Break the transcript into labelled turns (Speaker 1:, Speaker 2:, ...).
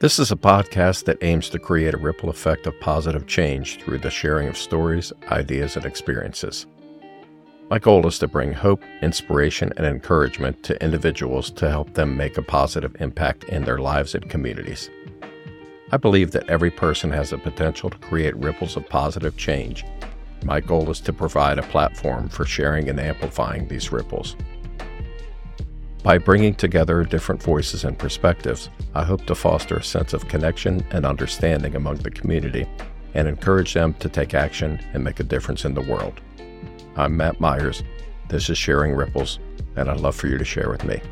Speaker 1: This is a podcast that aims to create a ripple effect of positive change through the sharing of stories, ideas, and experiences. My goal is to bring hope, inspiration, and encouragement to individuals to help them make a positive impact in their lives and communities. I believe that every person has the potential to create ripples of positive change. My goal is to provide a platform for sharing and amplifying these ripples. By bringing together different voices and perspectives, I hope to foster a sense of connection and understanding among the community and encourage them to take action and make a difference in the world. I'm Matt Myers. This is Sharing Ripples, and I'd love for you to share with me.